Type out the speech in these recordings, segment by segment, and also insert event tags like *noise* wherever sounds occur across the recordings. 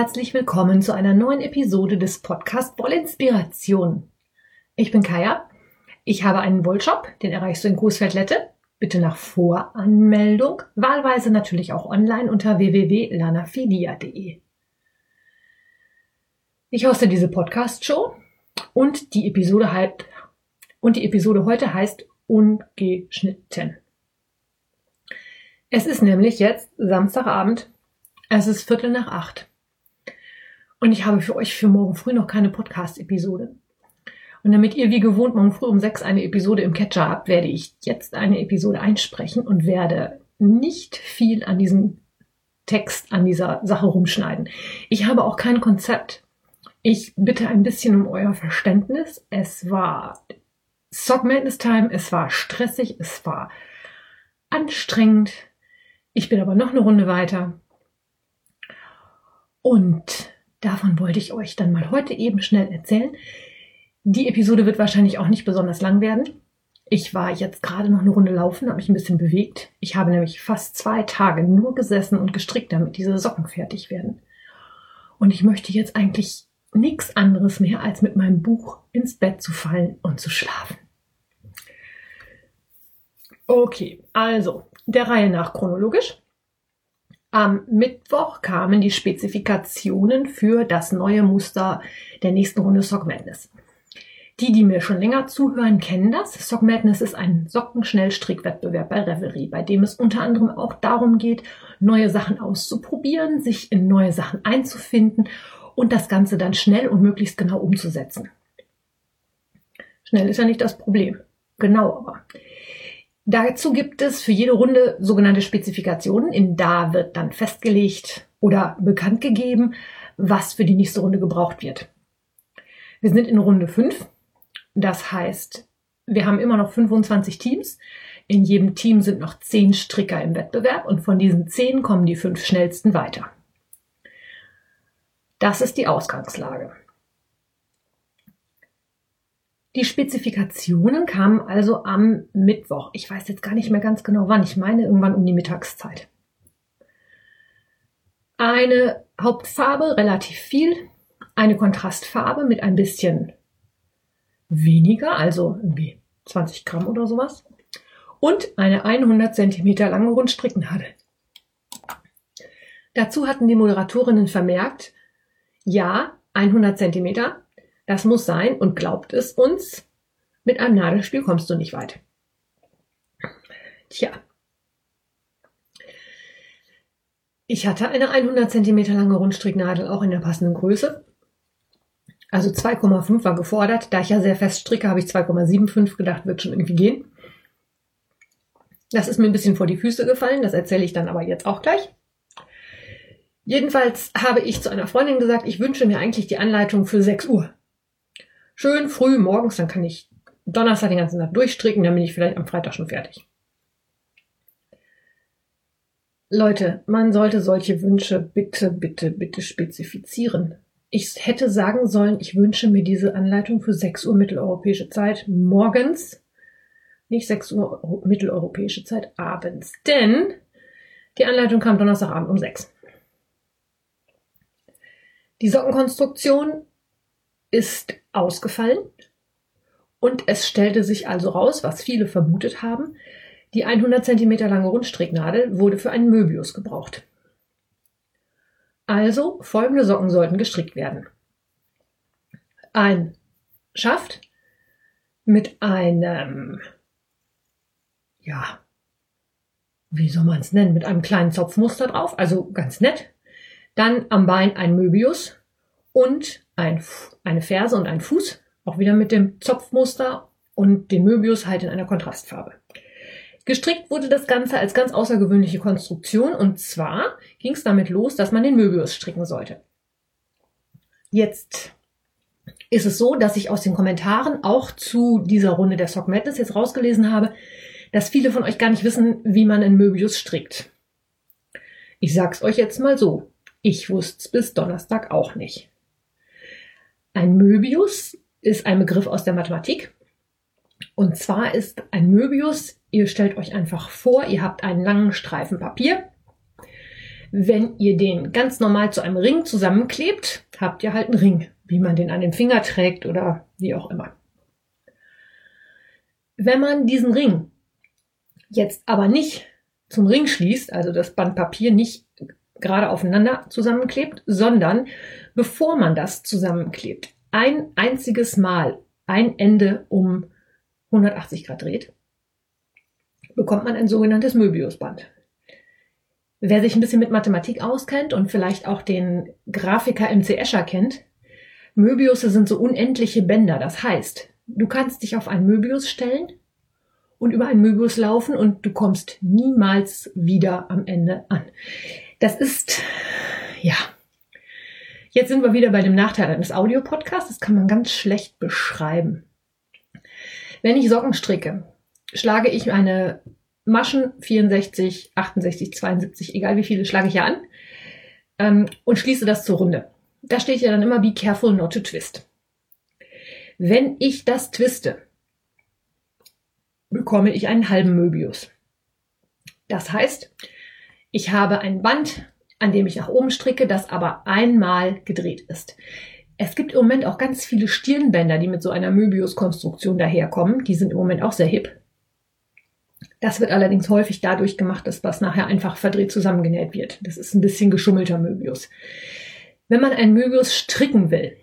Herzlich willkommen zu einer neuen Episode des Podcast Wollinspiration. Ich bin Kaya. Ich habe einen Wollshop, den erreichst du in Großfeldlette. Bitte nach Voranmeldung, wahlweise natürlich auch online unter www.lanafilia.de. Ich hoste diese Podcast-Show und die Episode halt, und die Episode heute heißt Ungeschnitten. Es ist nämlich jetzt Samstagabend es ist Viertel nach acht. Und ich habe für euch für morgen früh noch keine Podcast-Episode. Und damit ihr wie gewohnt morgen früh um sechs eine Episode im Catcher habt, werde ich jetzt eine Episode einsprechen und werde nicht viel an diesem Text, an dieser Sache rumschneiden. Ich habe auch kein Konzept. Ich bitte ein bisschen um euer Verständnis. Es war Sock Madness Time, es war stressig, es war anstrengend. Ich bin aber noch eine Runde weiter. Und davon wollte ich euch dann mal heute eben schnell erzählen. Die Episode wird wahrscheinlich auch nicht besonders lang werden. Ich war jetzt gerade noch eine Runde laufen, habe mich ein bisschen bewegt. Ich habe nämlich fast zwei Tage nur gesessen und gestrickt, damit diese Socken fertig werden. Und ich möchte jetzt eigentlich nichts anderes mehr, als mit meinem Buch ins Bett zu fallen und zu schlafen. Okay, also der Reihe nach chronologisch. Am Mittwoch kamen die Spezifikationen für das neue Muster der nächsten Runde Sock Madness. Die, die mir schon länger zuhören, kennen das. Sock Madness ist ein Sockenschnellstrickwettbewerb bei Revelry, bei dem es unter anderem auch darum geht, neue Sachen auszuprobieren, sich in neue Sachen einzufinden und das Ganze dann schnell und möglichst genau umzusetzen. Schnell ist ja nicht das Problem. Genau aber. Dazu gibt es für jede Runde sogenannte Spezifikationen. In da wird dann festgelegt oder bekannt gegeben, was für die nächste Runde gebraucht wird. Wir sind in Runde 5. Das heißt, wir haben immer noch 25 Teams. In jedem Team sind noch 10 Stricker im Wettbewerb und von diesen 10 kommen die 5 schnellsten weiter. Das ist die Ausgangslage. Die Spezifikationen kamen also am Mittwoch. Ich weiß jetzt gar nicht mehr ganz genau wann. Ich meine irgendwann um die Mittagszeit. Eine Hauptfarbe, relativ viel. Eine Kontrastfarbe mit ein bisschen weniger, also irgendwie 20 Gramm oder sowas. Und eine 100 Zentimeter lange Rundstricknadel. Dazu hatten die Moderatorinnen vermerkt, ja, 100 Zentimeter, das muss sein und glaubt es uns, mit einem Nadelspiel kommst du nicht weit. Tja. Ich hatte eine 100 cm lange Rundstricknadel auch in der passenden Größe. Also 2,5 war gefordert. Da ich ja sehr fest stricke, habe ich 2,75 gedacht, wird schon irgendwie gehen. Das ist mir ein bisschen vor die Füße gefallen. Das erzähle ich dann aber jetzt auch gleich. Jedenfalls habe ich zu einer Freundin gesagt, ich wünsche mir eigentlich die Anleitung für 6 Uhr schön früh morgens, dann kann ich Donnerstag den ganzen Tag durchstricken, dann bin ich vielleicht am Freitag schon fertig. Leute, man sollte solche Wünsche bitte, bitte, bitte spezifizieren. Ich hätte sagen sollen, ich wünsche mir diese Anleitung für 6 Uhr mitteleuropäische Zeit morgens, nicht 6 Uhr mitteleuropäische Zeit abends. Denn die Anleitung kam Donnerstagabend um 6. Die Sockenkonstruktion ist ausgefallen und es stellte sich also raus, was viele vermutet haben, die 100 cm lange Rundstricknadel wurde für einen Möbius gebraucht. Also folgende Socken sollten gestrickt werden. Ein Schaft mit einem, ja, wie soll man es nennen, mit einem kleinen Zopfmuster drauf, also ganz nett. Dann am Bein ein Möbius und ein, eine Ferse und ein Fuß, auch wieder mit dem Zopfmuster und dem Möbius halt in einer Kontrastfarbe. Gestrickt wurde das Ganze als ganz außergewöhnliche Konstruktion und zwar ging es damit los, dass man den Möbius stricken sollte. Jetzt ist es so, dass ich aus den Kommentaren auch zu dieser Runde der Sock Madness jetzt rausgelesen habe, dass viele von euch gar nicht wissen, wie man einen Möbius strickt. Ich sag's euch jetzt mal so. Ich wusste es bis Donnerstag auch nicht. Ein Möbius ist ein Begriff aus der Mathematik. Und zwar ist ein Möbius, ihr stellt euch einfach vor, ihr habt einen langen Streifen Papier. Wenn ihr den ganz normal zu einem Ring zusammenklebt, habt ihr halt einen Ring, wie man den an den Finger trägt oder wie auch immer. Wenn man diesen Ring jetzt aber nicht zum Ring schließt, also das Band Papier nicht gerade aufeinander zusammenklebt, sondern bevor man das zusammenklebt, ein einziges Mal ein Ende um 180 Grad dreht, bekommt man ein sogenanntes Möbiusband. Wer sich ein bisschen mit Mathematik auskennt und vielleicht auch den Grafiker MC Escher kennt, Möbiusse sind so unendliche Bänder. Das heißt, du kannst dich auf ein Möbius stellen und über ein Möbius laufen und du kommst niemals wieder am Ende an. Das ist, ja. Jetzt sind wir wieder bei dem Nachteil eines Audiopodcasts. Das kann man ganz schlecht beschreiben. Wenn ich Socken stricke, schlage ich eine Maschen 64, 68, 72, egal wie viele, schlage ich ja an ähm, und schließe das zur Runde. Da steht ja dann immer be careful not to twist. Wenn ich das twiste, bekomme ich einen halben Möbius. Das heißt, ich habe ein Band, an dem ich nach oben stricke, das aber einmal gedreht ist. Es gibt im Moment auch ganz viele Stirnbänder, die mit so einer Möbius-Konstruktion daherkommen. Die sind im Moment auch sehr hip. Das wird allerdings häufig dadurch gemacht, dass was nachher einfach verdreht zusammengenäht wird. Das ist ein bisschen geschummelter Möbius. Wenn man ein Möbius stricken will,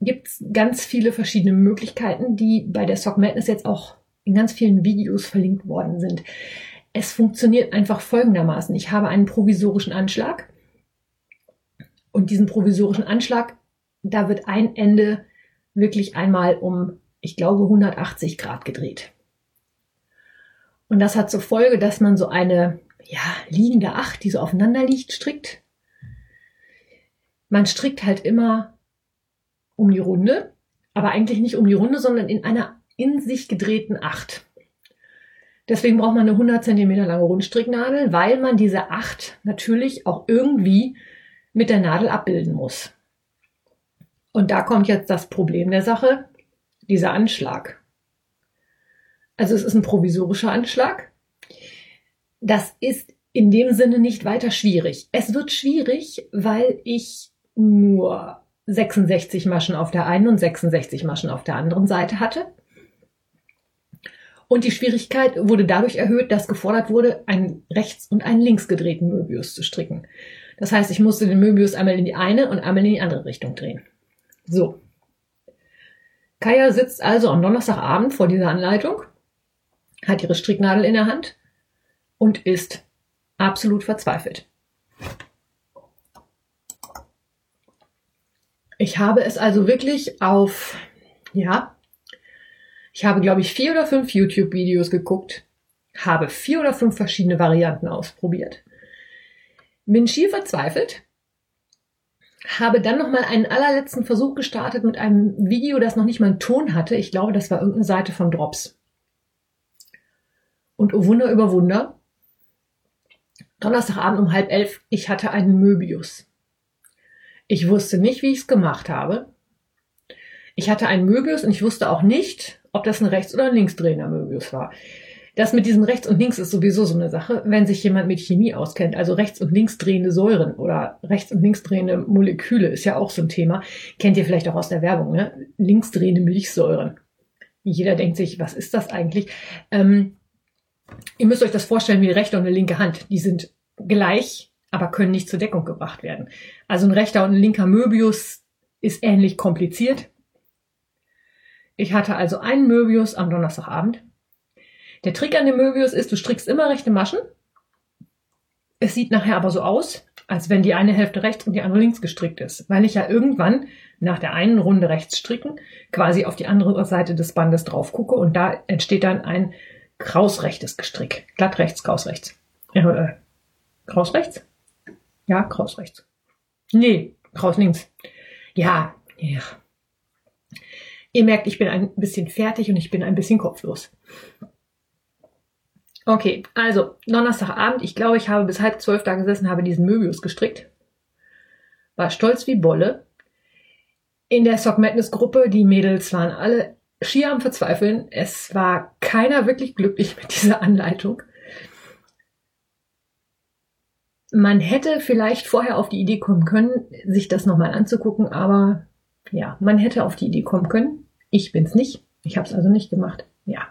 gibt es ganz viele verschiedene Möglichkeiten, die bei der Sock Madness jetzt auch in ganz vielen Videos verlinkt worden sind. Es funktioniert einfach folgendermaßen. Ich habe einen provisorischen Anschlag und diesen provisorischen Anschlag, da wird ein Ende wirklich einmal um, ich glaube, 180 Grad gedreht. Und das hat zur Folge, dass man so eine ja, liegende Acht, die so aufeinander liegt, strickt. Man strickt halt immer um die Runde, aber eigentlich nicht um die Runde, sondern in einer in sich gedrehten Acht. Deswegen braucht man eine 100 cm lange Rundstricknadel, weil man diese Acht natürlich auch irgendwie mit der Nadel abbilden muss. Und da kommt jetzt das Problem der Sache, dieser Anschlag. Also es ist ein provisorischer Anschlag. Das ist in dem Sinne nicht weiter schwierig. Es wird schwierig, weil ich nur 66 Maschen auf der einen und 66 Maschen auf der anderen Seite hatte. Und die Schwierigkeit wurde dadurch erhöht, dass gefordert wurde, einen rechts und einen links gedrehten Möbius zu stricken. Das heißt, ich musste den Möbius einmal in die eine und einmal in die andere Richtung drehen. So. Kaya sitzt also am Donnerstagabend vor dieser Anleitung, hat ihre Stricknadel in der Hand und ist absolut verzweifelt. Ich habe es also wirklich auf, ja, ich habe, glaube ich, vier oder fünf YouTube-Videos geguckt, habe vier oder fünf verschiedene Varianten ausprobiert, bin schier verzweifelt, habe dann noch mal einen allerletzten Versuch gestartet mit einem Video, das noch nicht mal einen Ton hatte. Ich glaube, das war irgendeine Seite von Drops. Und oh Wunder über Wunder, Donnerstagabend um halb elf, ich hatte einen Möbius. Ich wusste nicht, wie ich es gemacht habe. Ich hatte einen Möbius und ich wusste auch nicht, ob das ein rechts- oder ein linksdrehender Möbius war. Das mit diesem rechts und links ist sowieso so eine Sache, wenn sich jemand mit Chemie auskennt. Also rechts und links drehende Säuren oder rechts und links drehende Moleküle ist ja auch so ein Thema. Kennt ihr vielleicht auch aus der Werbung, ne? Linksdrehende Milchsäuren. Jeder denkt sich, was ist das eigentlich? Ähm, ihr müsst euch das vorstellen wie eine rechte und eine linke Hand. Die sind gleich, aber können nicht zur Deckung gebracht werden. Also ein rechter und ein linker Möbius ist ähnlich kompliziert. Ich hatte also einen Möbius am Donnerstagabend. Der Trick an dem Möbius ist, du strickst immer rechte Maschen. Es sieht nachher aber so aus, als wenn die eine Hälfte rechts und die andere links gestrickt ist, weil ich ja irgendwann nach der einen Runde rechts stricken quasi auf die andere Seite des Bandes drauf gucke und da entsteht dann ein krausrechtes Gestrick. Glatt rechts, kraus rechts. Äh, äh, kraus rechts? Ja, kraus rechts. Nee, kraus links. Ja, ja. Ihr merkt, ich bin ein bisschen fertig und ich bin ein bisschen kopflos. Okay, also Donnerstagabend. Ich glaube, ich habe bis halb zwölf da gesessen, habe diesen Möbius gestrickt. War stolz wie Bolle. In der Sock Madness Gruppe, die Mädels waren alle schier am Verzweifeln. Es war keiner wirklich glücklich mit dieser Anleitung. man hätte vielleicht vorher auf die Idee kommen können, sich das nochmal anzugucken, aber ja, man hätte auf die Idee kommen können. Ich bin's nicht. Ich habe es also nicht gemacht. Ja.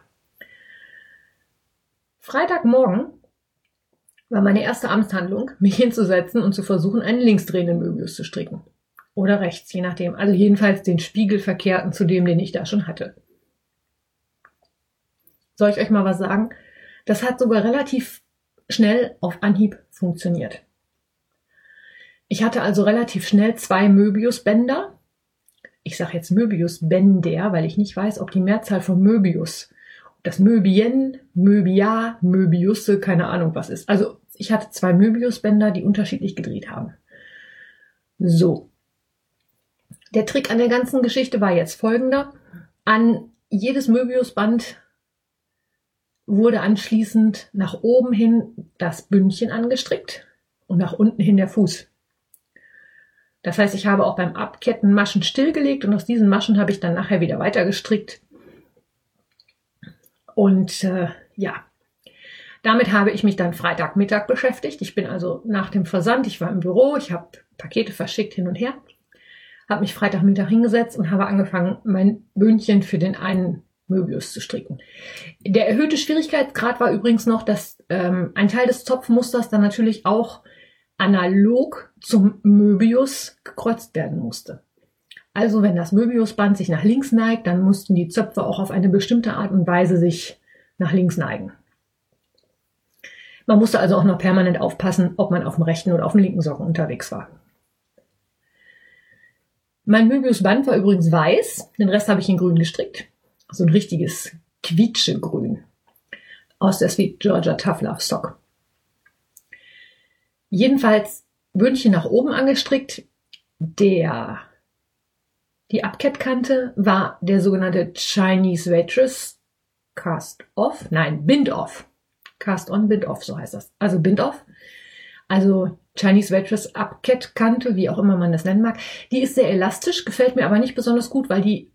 Freitagmorgen war meine erste Amtshandlung, mich hinzusetzen und zu versuchen, einen linksdrehenden Möbius zu stricken. Oder rechts, je nachdem. Also jedenfalls den Spiegelverkehrten zu dem, den ich da schon hatte. Soll ich euch mal was sagen? Das hat sogar relativ schnell auf Anhieb funktioniert. Ich hatte also relativ schnell zwei Möbiusbänder. Ich sage jetzt Möbiusbänder, weil ich nicht weiß, ob die Mehrzahl von Möbius, das Möbien, Möbia, Möbiusse, keine Ahnung was ist. Also ich hatte zwei Möbiusbänder, die unterschiedlich gedreht haben. So. Der Trick an der ganzen Geschichte war jetzt folgender. An jedes Möbiusband wurde anschließend nach oben hin das Bündchen angestrickt und nach unten hin der Fuß. Das heißt, ich habe auch beim Abketten Maschen stillgelegt und aus diesen Maschen habe ich dann nachher wieder weiter gestrickt. Und äh, ja, damit habe ich mich dann Freitagmittag beschäftigt. Ich bin also nach dem Versand, ich war im Büro, ich habe Pakete verschickt hin und her, habe mich Freitagmittag hingesetzt und habe angefangen, mein Bündchen für den einen Möbius zu stricken. Der erhöhte Schwierigkeitsgrad war übrigens noch, dass ähm, ein Teil des Zopfmusters dann natürlich auch analog zum Möbius gekreuzt werden musste. Also wenn das Möbiusband sich nach links neigt, dann mussten die Zöpfe auch auf eine bestimmte Art und Weise sich nach links neigen. Man musste also auch noch permanent aufpassen, ob man auf dem rechten oder auf dem linken Socken unterwegs war. Mein Möbiusband war übrigens weiß, den Rest habe ich in grün gestrickt so ein richtiges Quietschegrün aus der Sweet Georgia Tough Love Stock. Jedenfalls Bündchen nach oben angestrickt. Der, die Abkettkante war der sogenannte Chinese Waitress Cast Off, nein, Bind Off. Cast On, Bind Off, so heißt das. Also Bind Off. Also Chinese Waitress Abkettkante, wie auch immer man das nennen mag. Die ist sehr elastisch, gefällt mir aber nicht besonders gut, weil die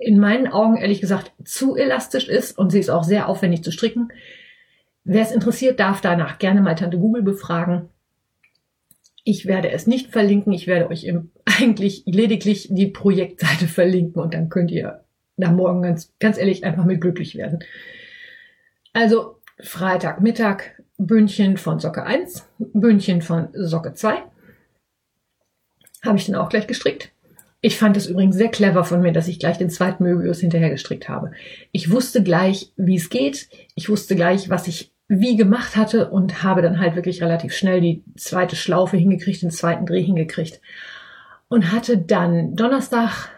in meinen Augen ehrlich gesagt zu elastisch ist und sie ist auch sehr aufwendig zu stricken. Wer es interessiert, darf danach gerne mal Tante Google befragen. Ich werde es nicht verlinken. Ich werde euch im, *laughs* eigentlich lediglich die Projektseite verlinken und dann könnt ihr da morgen ganz, ganz ehrlich einfach mit glücklich werden. Also Freitagmittag Bündchen von Socke 1, Bündchen von Socke 2. Habe ich dann auch gleich gestrickt. Ich fand es übrigens sehr clever von mir, dass ich gleich den zweiten Möbius hinterher gestrickt habe. Ich wusste gleich, wie es geht. Ich wusste gleich, was ich wie gemacht hatte und habe dann halt wirklich relativ schnell die zweite Schlaufe hingekriegt, den zweiten Dreh hingekriegt. Und hatte dann Donnerstag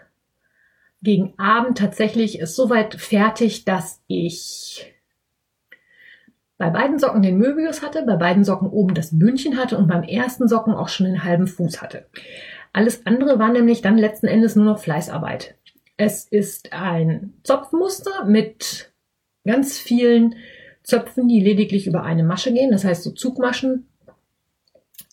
gegen Abend tatsächlich es soweit fertig, dass ich bei beiden Socken den Möbius hatte, bei beiden Socken oben das Bündchen hatte und beim ersten Socken auch schon den halben Fuß hatte. Alles andere war nämlich dann letzten Endes nur noch Fleißarbeit. Es ist ein Zopfmuster mit ganz vielen Zöpfen, die lediglich über eine Masche gehen, das heißt so Zugmaschen,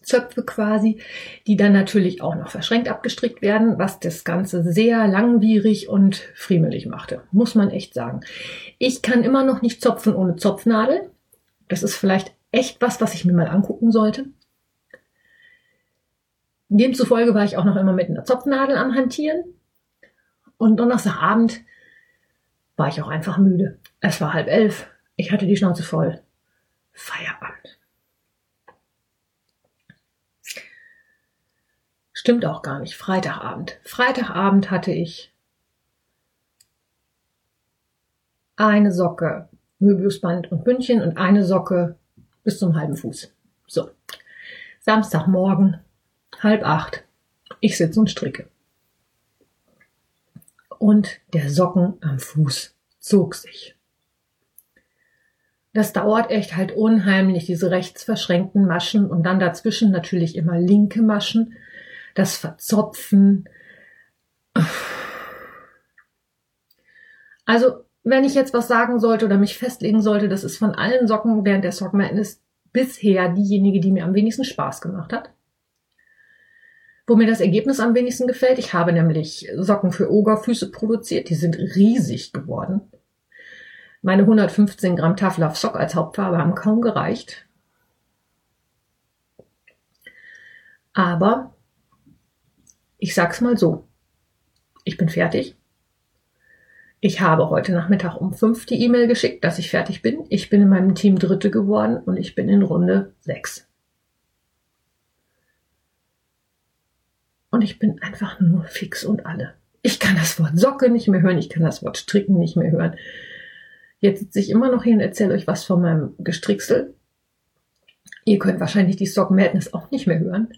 Zöpfe quasi, die dann natürlich auch noch verschränkt abgestrickt werden, was das Ganze sehr langwierig und friemelig machte, muss man echt sagen. Ich kann immer noch nicht zopfen ohne Zopfnadel. Das ist vielleicht echt was, was ich mir mal angucken sollte. Demzufolge war ich auch noch immer mit einer Zopfnadel am Hantieren. Und Donnerstagabend war ich auch einfach müde. Es war halb elf. Ich hatte die Schnauze voll. Feierabend. Stimmt auch gar nicht. Freitagabend. Freitagabend hatte ich eine Socke, Möbiusband und Bündchen und eine Socke bis zum halben Fuß. So. Samstagmorgen halb acht. Ich sitze und stricke. Und der Socken am Fuß zog sich. Das dauert echt halt unheimlich, diese rechts verschränkten Maschen und dann dazwischen natürlich immer linke Maschen, das Verzopfen. Also, wenn ich jetzt was sagen sollte oder mich festlegen sollte, das ist von allen Socken während der Sock Madness bisher diejenige, die mir am wenigsten Spaß gemacht hat wo mir das Ergebnis am wenigsten gefällt. Ich habe nämlich Socken für Ogerfüße produziert. Die sind riesig geworden. Meine 115 Gramm Tough Love Sock als Hauptfarbe haben kaum gereicht. Aber ich sag's mal so. Ich bin fertig. Ich habe heute Nachmittag um fünf die E-Mail geschickt, dass ich fertig bin. Ich bin in meinem Team Dritte geworden und ich bin in Runde sechs. Und ich bin einfach nur fix und alle. Ich kann das Wort Socke nicht mehr hören, ich kann das Wort Stricken nicht mehr hören. Jetzt sitze ich immer noch hier und erzähle euch was von meinem Gestricksel. Ihr könnt wahrscheinlich die Sock Madness auch nicht mehr hören.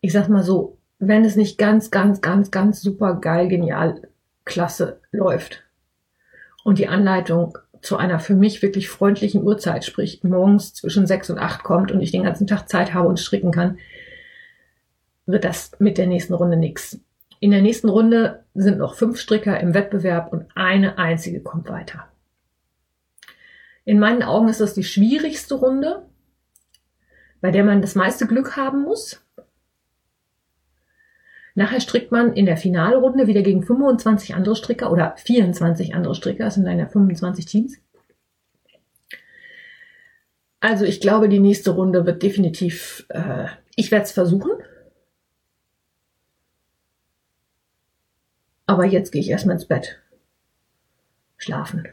Ich sag mal so, wenn es nicht ganz, ganz, ganz, ganz super geil, genial, klasse läuft und die Anleitung zu einer für mich wirklich freundlichen Uhrzeit, sprich morgens zwischen sechs und acht kommt und ich den ganzen Tag Zeit habe und stricken kann, wird das mit der nächsten Runde nichts. In der nächsten Runde sind noch fünf Stricker im Wettbewerb und eine einzige kommt weiter. In meinen Augen ist das die schwierigste Runde, bei der man das meiste Glück haben muss. Nachher strickt man in der Finalrunde wieder gegen 25 andere Stricker oder 24 andere Stricker, es sind dann ja 25 Teams. Also ich glaube, die nächste Runde wird definitiv, äh, ich werde es versuchen. Aber jetzt gehe ich erstmal ins Bett. Schlafen.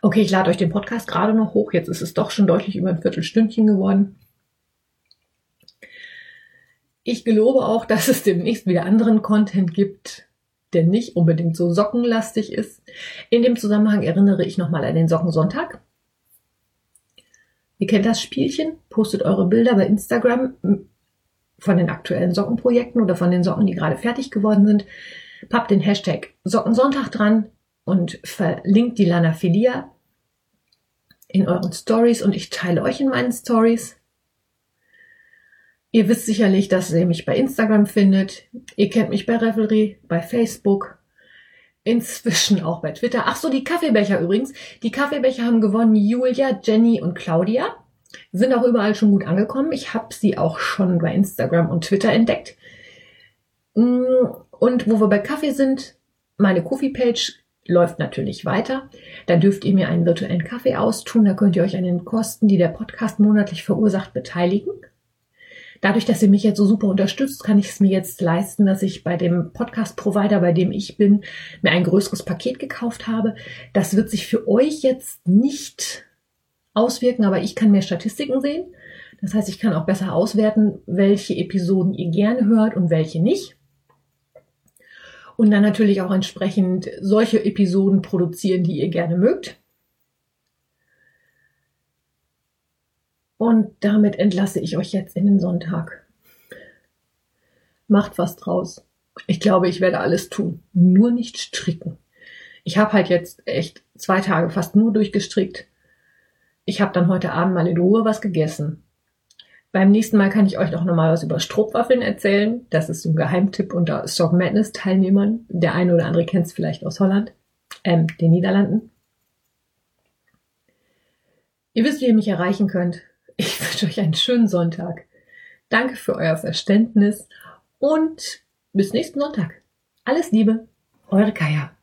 Okay, ich lade euch den Podcast gerade noch hoch. Jetzt ist es doch schon deutlich über ein Viertelstündchen geworden. Ich gelobe auch, dass es demnächst wieder anderen Content gibt, der nicht unbedingt so sockenlastig ist. In dem Zusammenhang erinnere ich nochmal an den Sockensonntag. Ihr kennt das Spielchen, postet eure Bilder bei Instagram von den aktuellen Sockenprojekten oder von den Socken, die gerade fertig geworden sind. Pappt den Hashtag Sockensonntag dran und verlinkt die Lanaphilia in euren Stories und ich teile euch in meinen Stories. Ihr wisst sicherlich, dass ihr mich bei Instagram findet. Ihr kennt mich bei Revelry, bei Facebook, inzwischen auch bei Twitter. Ach so, die Kaffeebecher übrigens. Die Kaffeebecher haben gewonnen Julia, Jenny und Claudia. Sind auch überall schon gut angekommen. Ich habe sie auch schon bei Instagram und Twitter entdeckt. Mm, und wo wir bei Kaffee sind, meine Coffee-Page läuft natürlich weiter. Da dürft ihr mir einen virtuellen Kaffee austun. Da könnt ihr euch an den Kosten, die der Podcast monatlich verursacht, beteiligen. Dadurch, dass ihr mich jetzt so super unterstützt, kann ich es mir jetzt leisten, dass ich bei dem Podcast-Provider, bei dem ich bin, mir ein größeres Paket gekauft habe. Das wird sich für euch jetzt nicht auswirken, aber ich kann mehr Statistiken sehen. Das heißt, ich kann auch besser auswerten, welche Episoden ihr gerne hört und welche nicht. Und dann natürlich auch entsprechend solche Episoden produzieren, die ihr gerne mögt. Und damit entlasse ich euch jetzt in den Sonntag. Macht was draus. Ich glaube, ich werde alles tun. Nur nicht stricken. Ich habe halt jetzt echt zwei Tage fast nur durchgestrickt. Ich habe dann heute Abend mal in Ruhe was gegessen. Beim nächsten Mal kann ich euch noch mal was über Strohwaffeln erzählen. Das ist ein Geheimtipp unter Stock Madness Teilnehmern. Der eine oder andere kennt es vielleicht aus Holland, ähm, den Niederlanden. Ihr wisst, wie ihr mich erreichen könnt. Ich *laughs* wünsche euch einen schönen Sonntag. Danke für euer Verständnis und bis nächsten Sonntag. Alles Liebe, eure Kaya.